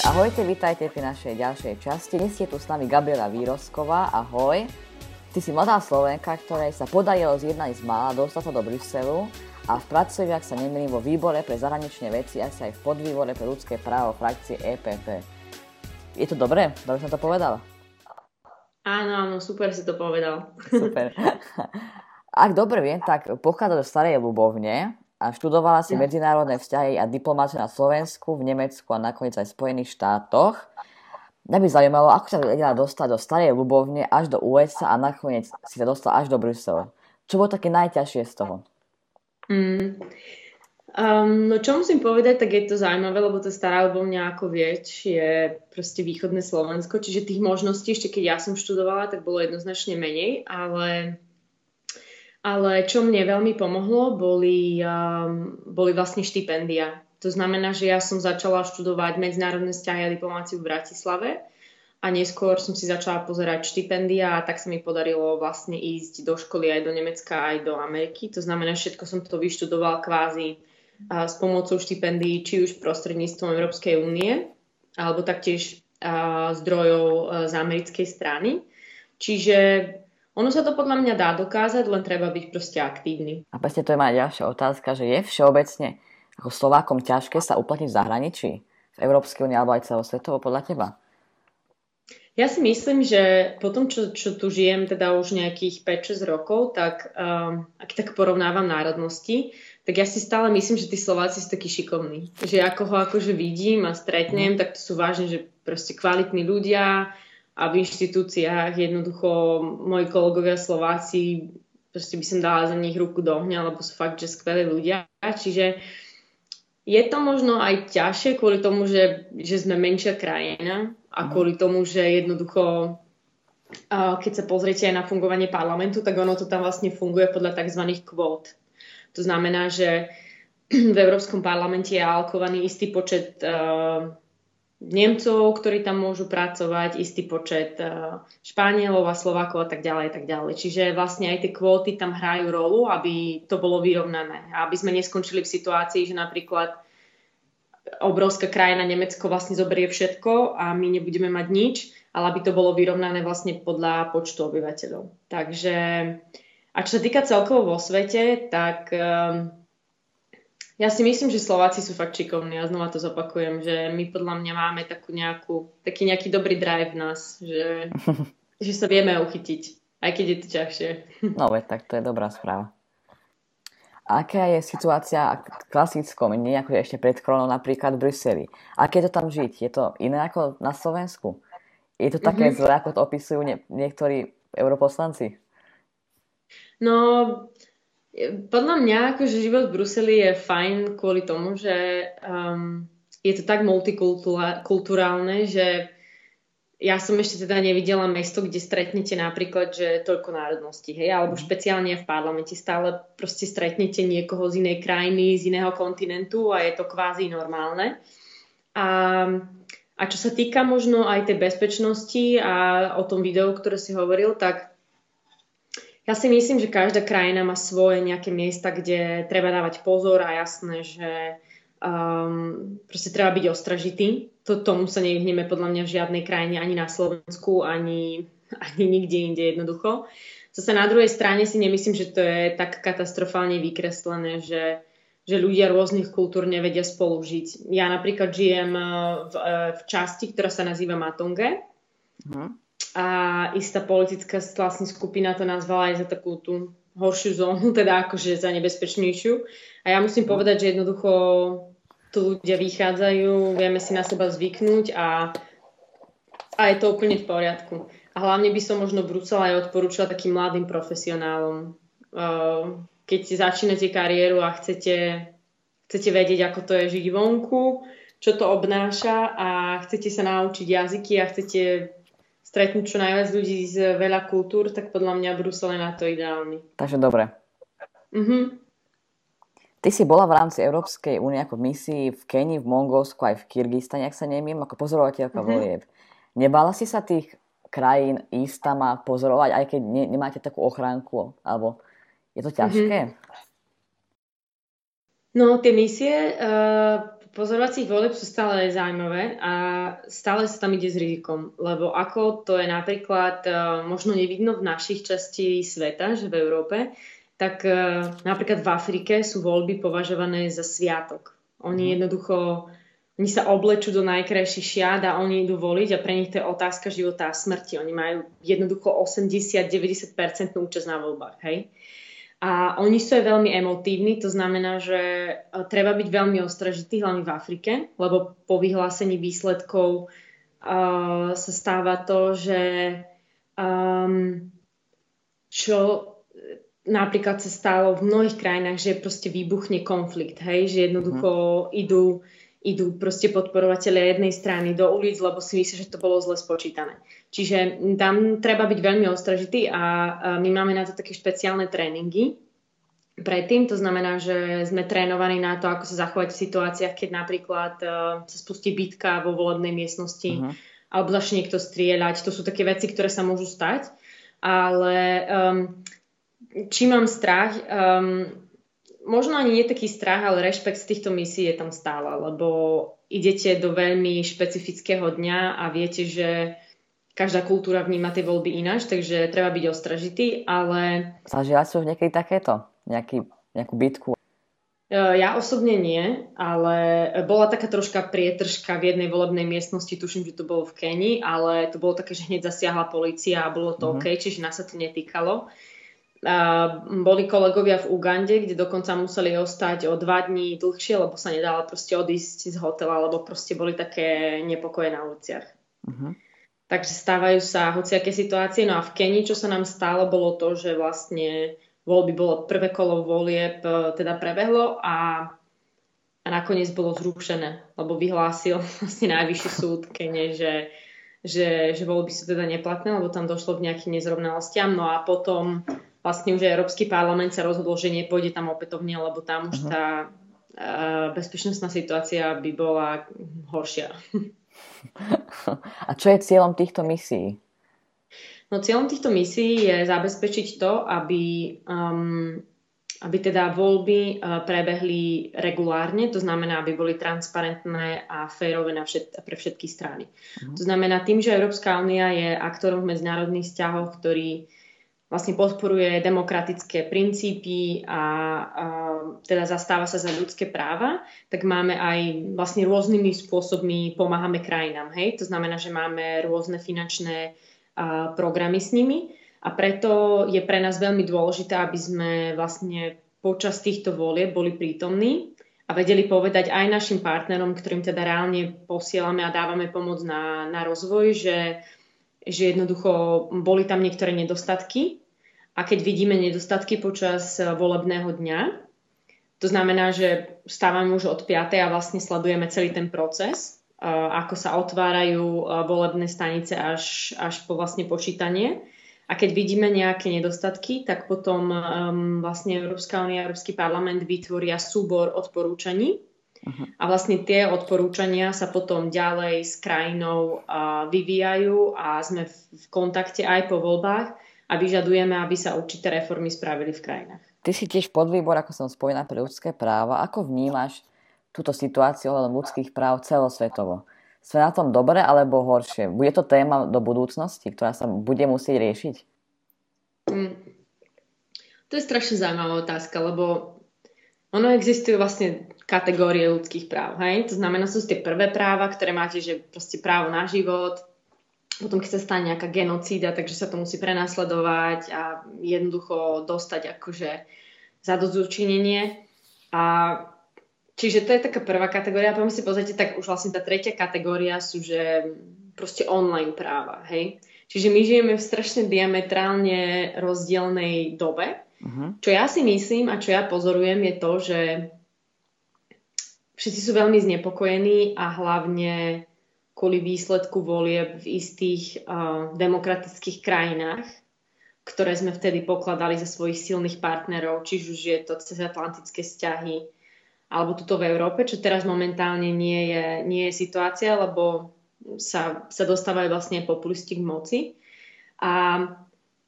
Ahojte, vítajte pri našej ďalšej časti. Dnes je tu s nami Gabriela Výrozková. Ahoj. Ty si mladá Slovenka, ktorej sa podarilo z jednej z mála dostať sa do Bruselu a pracuje, ak sa nemýlim, vo výbore pre zahraničné veci a sa aj v podvýbore pre ľudské právo frakcie EPP. Je to dobré? Dobre som to povedal? Áno, áno, super si to povedal. Super. Ak dobre viem, tak pochádza do Starej Ľubovne a študovala si medzinárodné vzťahy a diplomáciu na Slovensku, v Nemecku a nakoniec aj v Spojených štátoch. Mňa by zaujímalo, ako sa vedela dostať do Starej Ľubovne až do USA a nakoniec si sa dostala až do Bruselu. Čo bolo také najťažšie z toho? Mm. Um, no čo musím povedať, tak je to zaujímavé, lebo to Stará Ľubovňa, ako vieč, je proste východné Slovensko, čiže tých možností, ešte keď ja som študovala, tak bolo jednoznačne menej, ale ale čo mne veľmi pomohlo, boli, um, boli vlastne štipendia. To znamená, že ja som začala študovať medzinárodné vzťahy a diplomáciu v Bratislave a neskôr som si začala pozerať štipendia a tak sa mi podarilo vlastne ísť do školy aj do Nemecka, aj do Ameriky. To znamená, všetko som to vyštudoval kvázi uh, s pomocou štipendií, či už prostredníctvom Európskej únie, alebo taktiež uh, zdrojov uh, z americkej strany. Čiže ono sa to podľa mňa dá dokázať, len treba byť proste aktívny. A presne to je moja ďalšia otázka, že je všeobecne ako Slovákom ťažké sa uplatniť v zahraničí? V Európskej únii alebo aj celosvetovo podľa teba? Ja si myslím, že po tom, čo, čo tu žijem teda už nejakých 5-6 rokov, tak um, ak tak porovnávam národnosti, tak ja si stále myslím, že tí Slováci sú takí šikovní. Že ako ho akože vidím a stretnem, mm. tak to sú vážne, že proste kvalitní ľudia, a v inštitúciách jednoducho moji kolegovia Slováci proste by som dala za nich ruku do ohňa, lebo sú fakt, že skvelí ľudia. Čiže je to možno aj ťažšie kvôli tomu, že, že sme menšia krajina a kvôli tomu, že jednoducho keď sa pozriete aj na fungovanie parlamentu, tak ono to tam vlastne funguje podľa tzv. kvót. To znamená, že v Európskom parlamente je alkovaný istý počet uh, Nemcov, ktorí tam môžu pracovať, istý počet eh, Španielov a Slovákov a tak ďalej, tak ďalej. Čiže vlastne aj tie kvóty tam hrajú rolu, aby to bolo vyrovnané. Aby sme neskončili v situácii, že napríklad obrovská krajina Nemecko vlastne zoberie všetko a my nebudeme mať nič, ale aby to bolo vyrovnané vlastne podľa počtu obyvateľov. Takže a čo sa týka celkovo vo svete, tak um, ja si myslím, že Slováci sú fakt šikovní a znova to zopakujem, že my podľa mňa máme takú nejakú, taký nejaký dobrý drive v nás, že, že sa vieme uchytiť, aj keď je to ťažšie. No veď, tak to je dobrá správa. Aká je situácia klasickom, nie ako ešte pred koronou napríklad v Bruseli? Aké je to tam žiť? Je to iné ako na Slovensku? Je to také mm-hmm. zle, ako to opisujú nie, niektorí europoslanci? No, podľa mňa akože život v Bruseli je fajn kvôli tomu, že um, je to tak multikulturálne, že ja som ešte teda nevidela mesto, kde stretnete napríklad, že toľko národností, hej, alebo mhm. špeciálne v parlamente stále proste stretnete niekoho z inej krajiny, z iného kontinentu a je to kvázi normálne. A, a čo sa týka možno aj tej bezpečnosti a o tom videu, ktoré si hovoril, tak ja si myslím, že každá krajina má svoje nejaké miesta, kde treba dávať pozor a jasné, že um, proste treba byť ostražitý. To, tomu sa nevyhneme podľa mňa v žiadnej krajine, ani na Slovensku, ani, ani nikde inde jednoducho. Zase na druhej strane si nemyslím, že to je tak katastrofálne vykreslené, že, že ľudia rôznych kultúr nevedia spolu žiť. Ja napríklad žijem uh, v, uh, v časti, ktorá sa nazýva Matonge. Uh-huh a istá politická vlastne skupina to nazvala aj za takú tú horšiu zónu, teda akože za nebezpečnejšiu. A ja musím povedať, že jednoducho tu ľudia vychádzajú, vieme si na seba zvyknúť a, a je to úplne v poriadku. A hlavne by som možno Brusel aj odporúčala takým mladým profesionálom. Keď začínate kariéru a chcete, chcete vedieť, ako to je žiť vonku, čo to obnáša a chcete sa naučiť jazyky a chcete stretnúť čo najviac ľudí z veľa kultúr, tak podľa mňa Brusel je na to ideálny. Takže dobre. Mhm. Ty si bola v rámci Európskej únie ako v misii v Kenii, v Mongolsku aj v Kyrgyzstane, ak sa nemým, ako pozorovateľka mm-hmm. volieb. Nebala si sa tých krajín ísť tam a pozorovať, aj keď ne, nemáte takú ochránku? Alebo je to ťažké? Mm-hmm. No, tie misie, uh, pozorovacích volieb sú stále zaujímavé a stále sa tam ide s rizikom, lebo ako to je napríklad uh, možno nevidno v našich časti sveta, že v Európe, tak uh, napríklad v Afrike sú voľby považované za sviatok. Oni mhm. jednoducho oni sa oblečú do najkrajších šiat a oni idú voliť a pre nich to je otázka života a smrti. Oni majú jednoducho 80-90% účasť na voľbách. Hej? A oni sú aj veľmi emotívni, to znamená, že e, treba byť veľmi ostražitý, hlavne v Afrike, lebo po vyhlásení výsledkov uh, sa stáva to, že um, čo napríklad sa stalo v mnohých krajinách, že proste vybuchne konflikt, hej, že jednoducho mm. idú idú proste podporovateľe jednej strany do ulic, lebo si myslia, že to bolo zle spočítané. Čiže tam treba byť veľmi ostražitý a my máme na to také špeciálne tréningy. Predtým to znamená, že sme trénovaní na to, ako sa zachovať v situáciách, keď napríklad uh, sa spustí bitka vo volebnej miestnosti uh-huh. alebo začne niekto strieľať. To sú také veci, ktoré sa môžu stať. Ale um, či mám strach, um, možno ani nie taký strach, ale rešpekt z týchto misií je tam stále, lebo idete do veľmi špecifického dňa a viete, že každá kultúra vníma tie voľby ináč, takže treba byť ostražitý, ale... Zažila si už niekedy takéto? Nejaký, nejakú bitku? E, ja osobne nie, ale bola taká troška prietržka v jednej volebnej miestnosti, tuším, že to bolo v Kenii, ale to bolo také, že hneď zasiahla policia a bolo to mm-hmm. OK, čiže nás sa to netýkalo. Boli kolegovia v Ugande, kde dokonca museli ostať o dva dní dlhšie, lebo sa nedala proste odísť z hotela, lebo proste boli také nepokoje na uliciach. Uh-huh. Takže stávajú sa hociaké situácie. No a v Keni, čo sa nám stalo, bolo to, že vlastne voľby bolo prvé kolo volieb e, teda prebehlo a, a nakoniec bolo zrušené, lebo vyhlásil vlastne najvyšší súd Kene, že, že, že voľby sú teda neplatné, lebo tam došlo k nejakým nezrovnalostiam. No a potom vlastne už Európsky parlament sa rozhodol, že nepôjde tam opätovne, lebo tam už uh-huh. tá uh, bezpečnostná situácia by bola horšia. A čo je cieľom týchto misií? No cieľom týchto misií je zabezpečiť to, aby, um, aby teda voľby uh, prebehli regulárne, to znamená, aby boli transparentné a férové na všet, pre všetky strany. Uh-huh. To znamená, tým, že Európska únia je aktorom v medzinárodných vzťahoch, ktorý vlastne podporuje demokratické princípy a, a teda zastáva sa za ľudské práva, tak máme aj vlastne rôznymi spôsobmi pomáhame krajinám. Hej? To znamená, že máme rôzne finančné a, programy s nimi a preto je pre nás veľmi dôležité, aby sme vlastne počas týchto volieb boli prítomní a vedeli povedať aj našim partnerom, ktorým teda reálne posielame a dávame pomoc na, na rozvoj, že že jednoducho boli tam niektoré nedostatky a keď vidíme nedostatky počas eh, volebného dňa, to znamená, že stávame už od 5. a vlastne sledujeme celý ten proces, eh, ako sa otvárajú eh, volebné stanice až, až po vlastne počítanie. A keď vidíme nejaké nedostatky, tak potom um, vlastne Európska únia a Európsky parlament vytvoria súbor odporúčaní, Uh-huh. A vlastne tie odporúčania sa potom ďalej s krajinou uh, vyvíjajú a sme v, v kontakte aj po voľbách a vyžadujeme, aby sa určité reformy spravili v krajinách. Ty si tiež podvýbor, ako som spomínala, pre ľudské práva. Ako vnímaš túto situáciu ohľadom ľudských práv celosvetovo? Sme na tom dobre alebo horšie? Bude to téma do budúcnosti, ktorá sa bude musieť riešiť? Mm. To je strašne zaujímavá otázka, lebo ono existujú vlastne kategórie ľudských práv. Hej? To znamená, sú tie prvé práva, ktoré máte, že proste právo na život, potom keď sa stane nejaká genocída, takže sa to musí prenasledovať a jednoducho dostať akože za dozúčinenie. A čiže to je taká prvá kategória. A potom si pozrite, tak už vlastne tá tretia kategória sú, že proste online práva, hej. Čiže my žijeme v strašne diametrálne rozdielnej dobe. Uh-huh. Čo ja si myslím a čo ja pozorujem je to, že všetci sú veľmi znepokojení a hlavne kvôli výsledku volieb v istých uh, demokratických krajinách, ktoré sme vtedy pokladali za svojich silných partnerov, či už je to cez atlantické vzťahy, alebo tuto v Európe, čo teraz momentálne nie je, nie je situácia, lebo sa, sa dostávajú vlastne populisti k moci. A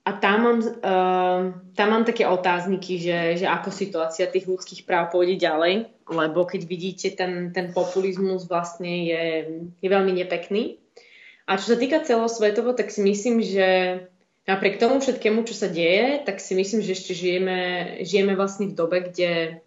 a tam mám, uh, tam mám také otázniky, že, že ako situácia tých ľudských práv pôjde ďalej, lebo keď vidíte, ten, ten populizmus vlastne je, je veľmi nepekný. A čo sa týka celosvetovo, tak si myslím, že napriek tomu všetkému, čo sa deje, tak si myslím, že ešte žijeme, žijeme vlastne v dobe, kde,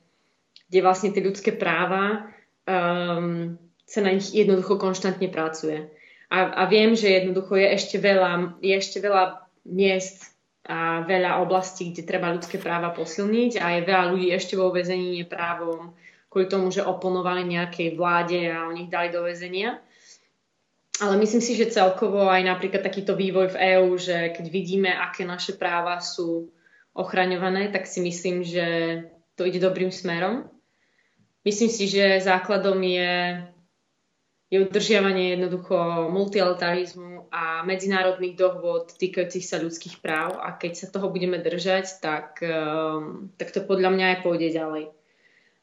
kde vlastne tie ľudské práva um, sa na nich jednoducho konštantne pracuje. A, a viem, že jednoducho je ešte veľa, je ešte veľa miest a veľa oblastí, kde treba ľudské práva posilniť a je veľa ľudí ešte vo väzení neprávom kvôli tomu, že oponovali nejakej vláde a oni ich dali do väzenia. Ale myslím si, že celkovo aj napríklad takýto vývoj v EÚ, že keď vidíme, aké naše práva sú ochraňované, tak si myslím, že to ide dobrým smerom. Myslím si, že základom je je udržiavanie jednoducho multilateralizmu a medzinárodných dohôd týkajúcich sa ľudských práv a keď sa toho budeme držať, tak, ehm, tak to podľa mňa aj pôjde ďalej.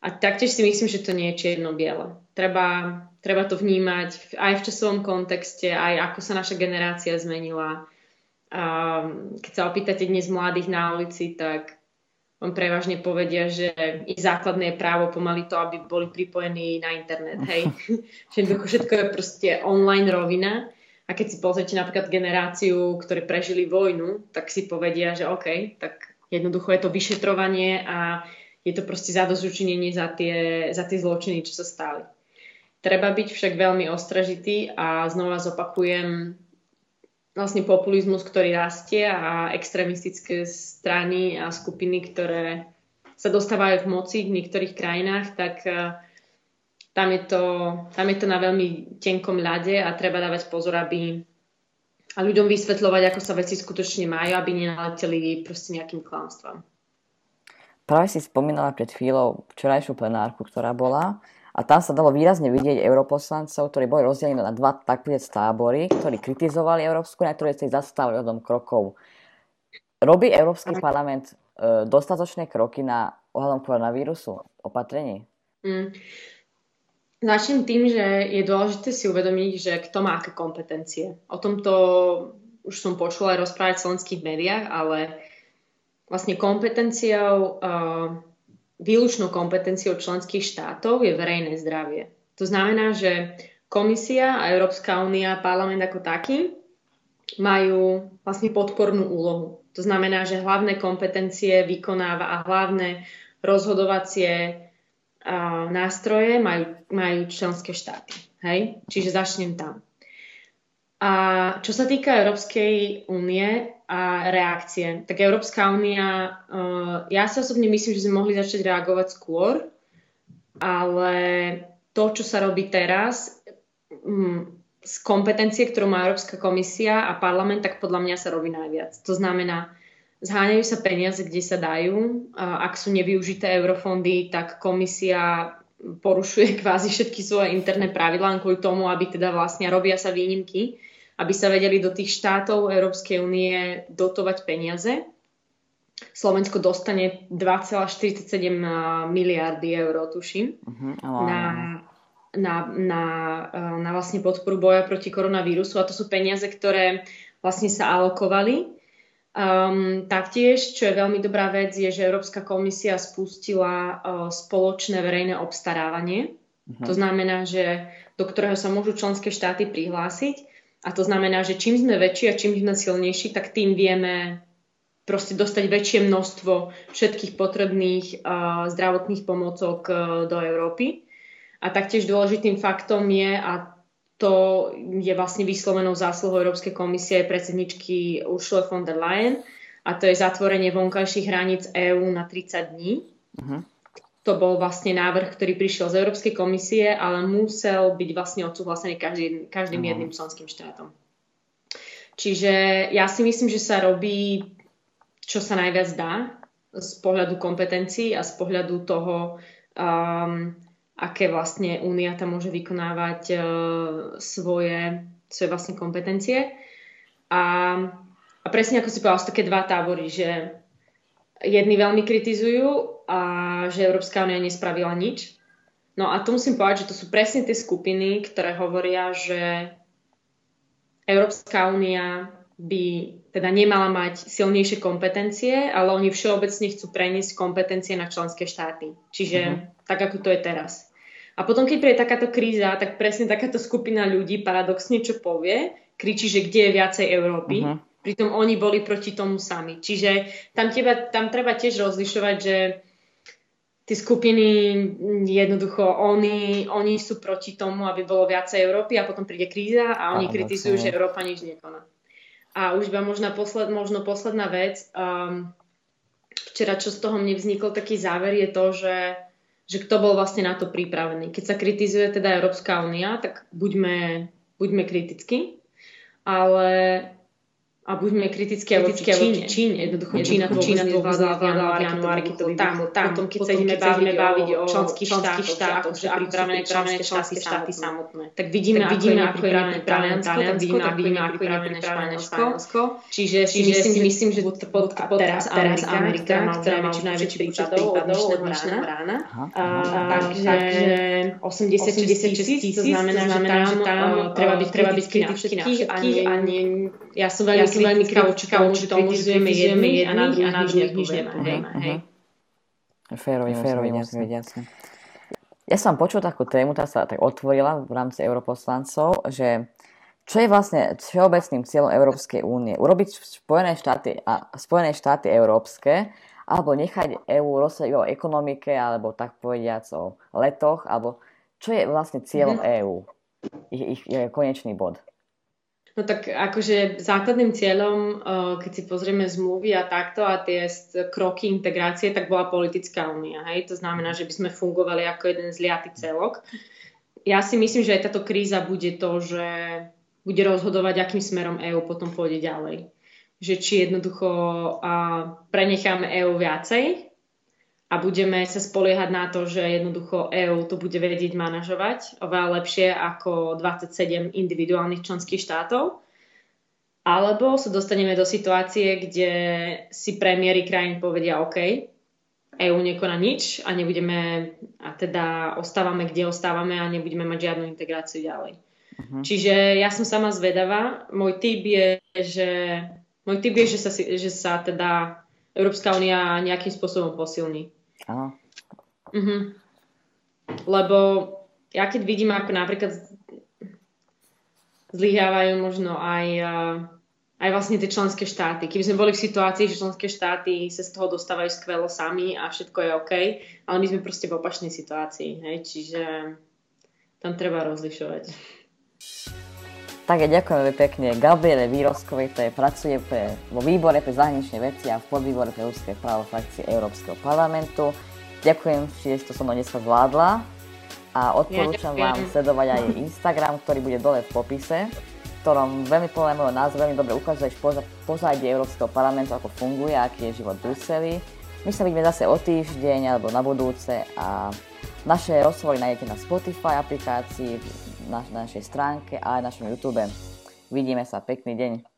A taktiež si myslím, že to nie je čierno-biele. Treba, treba to vnímať aj v časovom kontexte, aj ako sa naša generácia zmenila. A keď sa opýtate dnes mladých na ulici, tak on prevažne povedia, že ich základné je právo pomaly to, aby boli pripojení na internet, hej. Všetko, všetko je proste online rovina. A keď si pozrite napríklad generáciu, ktorí prežili vojnu, tak si povedia, že OK, tak jednoducho je to vyšetrovanie a je to proste zadozučinenie za tie, za tie zločiny, čo sa stali. Treba byť však veľmi ostražitý a znova zopakujem, vlastne populizmus, ktorý rastie a extremistické strany a skupiny, ktoré sa dostávajú v moci v niektorých krajinách, tak eh, tam je to, tam je to na veľmi tenkom ľade a treba dávať pozor, aby a ľuďom vysvetľovať, ako sa veci skutočne majú, aby nenaleteli proste nejakým klamstvom. Práve si spomínala pred chvíľou včerajšiu plenárku, ktorá bola a tam sa dalo výrazne vidieť europoslancov, ktorí boli rozdelení na dva takové tábory, ktorí kritizovali Európsku, na ktoré sa zastávali odom krokov. Robí Európsky parlament e, dostatočné kroky na ohľadom koronavírusu, opatrení? Mm. Začnem tým, že je dôležité si uvedomiť, že kto má aké kompetencie. O tomto už som počula aj rozprávať v slovenských médiách, ale vlastne kompetenciou uh, výlučnou kompetenciou členských štátov je verejné zdravie. To znamená, že komisia a Európska únia, parlament ako taký, majú vlastne podpornú úlohu. To znamená, že hlavné kompetencie vykonáva a hlavné rozhodovacie a, nástroje majú, majú členské štáty. Hej? Čiže začnem tam. A čo sa týka Európskej únie, a reakcie. Tak Európska únia, uh, ja si osobne myslím, že sme mohli začať reagovať skôr, ale to, čo sa robí teraz, um, z kompetencie, ktorú má Európska komisia a parlament, tak podľa mňa sa robí najviac. To znamená, zháňajú sa peniaze, kde sa dajú. Ak sú nevyužité eurofondy, tak komisia porušuje kvázi všetky svoje interné pravidlá kvôli tomu, aby teda vlastne robia sa výnimky aby sa vedeli do tých štátov Európskej únie dotovať peniaze. Slovensko dostane 2,47 miliardy eur, tuším, uh-huh, na, na, na, na vlastne podporu boja proti koronavírusu a to sú peniaze, ktoré vlastne sa alokovali. Um, taktiež, čo je veľmi dobrá vec, je, že Európska komisia spustila uh, spoločné verejné obstarávanie. Uh-huh. To znamená, že do ktorého sa môžu členské štáty prihlásiť a to znamená, že čím sme väčší a čím sme silnejší, tak tým vieme proste dostať väčšie množstvo všetkých potrebných uh, zdravotných pomocok uh, do Európy. A taktiež dôležitým faktom je, a to je vlastne vyslovenou zásluhou Európskej komisie predsedničky Ursula von der Leyen, a to je zatvorenie vonkajších hraníc EÚ na 30 dní. Uh-huh to bol vlastne návrh, ktorý prišiel z Európskej komisie, ale musel byť vlastne odsúhlasený každý, každým uh-huh. jedným členským štátom. Čiže ja si myslím, že sa robí, čo sa najviac dá z pohľadu kompetencií a z pohľadu toho, um, aké vlastne únia tam môže vykonávať uh, svoje, svoje vlastne kompetencie. A, a presne ako si povedal, sú také dva tábory, že jedni veľmi kritizujú a že Európska únia nespravila nič. No a tu musím povedať, že to sú presne tie skupiny, ktoré hovoria, že Európska únia by teda nemala mať silnejšie kompetencie, ale oni všeobecne chcú preniesť kompetencie na členské štáty. Čiže uh-huh. tak, ako to je teraz. A potom, keď príde takáto kríza, tak presne takáto skupina ľudí paradoxne čo povie, kričí, že kde je viacej Európy. Uh-huh. Pritom oni boli proti tomu sami. Čiže tam, teba, tam treba tiež rozlišovať, že tie skupiny jednoducho, oni, oni sú proti tomu, aby bolo viacej Európy a potom príde kríza a oni kritizujú, že Európa nič nekoná. A už iba možno, posled, možno posledná vec. Um, včera, čo z toho mne vznikol taký záver, je to, že, že kto bol vlastne na to pripravený. Keď sa kritizuje teda Európska únia, tak buďme, buďme kritickí, ale a buďme kritickí aj voči Číne. Číne. Jednoducho Čína to Čína to zvládla v januári, keď to tam, tam. Potom, keď sa ideme baviť, baviť o členských štátoch, že sú pripravené členské štáty samotné. Tak vidíme, vidíme ako je pripravené Taliansko, tak vidíme, ako je pripravené Španielsko. Čiže si myslím, že teraz Amerika, ktorá má najväčší prípadov od dnešného rána. Takže 86 tisíc, to znamená, že tam treba byť kritický na všetkých a nie, ja som veľmi som veľmi kritická voči tomu, že kritizujeme jedných a na druhých, nič nepovieme. Hej. Musí byť, jasne. Ja som počul takú tému, tá sa tak otvorila v rámci europoslancov, že čo je vlastne všeobecným cieľom Európskej únie? Urobiť Spojené štáty, a Spojené štáty európske, alebo nechať EÚ rozsať o ekonomike, alebo tak povediac o letoch, alebo čo je vlastne cieľom mm-hmm. EÚ? Ich, ich, ich konečný bod. No tak akože základným cieľom, eh, keď si pozrieme zmluvy a takto a tie kroky integrácie, tak bola politická únia. Hej? To znamená, že by sme fungovali ako jeden zliatý celok. Ja si myslím, že aj táto kríza bude to, že bude rozhodovať, akým smerom EÚ potom pôjde ďalej. Že či jednoducho prenecháme EÚ viacej a budeme sa spoliehať na to, že jednoducho EÚ to bude vedieť manažovať oveľa lepšie ako 27 individuálnych členských štátov. Alebo sa dostaneme do situácie, kde si premiéry krajín povedia OK, EÚ nekoná nič a nebudeme, a teda ostávame, kde ostávame a nebudeme mať žiadnu integráciu ďalej. Uh-huh. Čiže ja som sama zvedavá. Môj typ je, že, môj typ je, že, sa, že sa teda Európska únia nejakým spôsobom posilní. Áno. Mm-hmm. Lebo ja keď vidím, ako napríklad zlyhávajú možno aj, aj vlastne tie členské štáty. Keby sme boli v situácii, že členské štáty sa z toho dostávajú skvelo sami a všetko je OK, ale my sme proste v opačnej situácii, hej? čiže tam treba rozlišovať. Tak ja ďakujem pekne Gabriele Výroskovej, ktorá pracuje pre, vo výbore pre zahraničné veci a v podvýbore pre ľudské právo frakcie Európskeho parlamentu. Ďakujem, že to som dneska zvládla a odporúčam ja vám sledovať aj Instagram, ktorý bude dole v popise, v ktorom veľmi podľa môjho názoru veľmi dobre ukazuješ pozadie Európskeho parlamentu, ako funguje, aký je život v Bruseli. My sa vidíme zase o týždeň alebo na budúce a naše rozhovory nájdete na Spotify aplikácii, na našej stránke a aj na našom YouTube. Vidíme sa, pekný deň.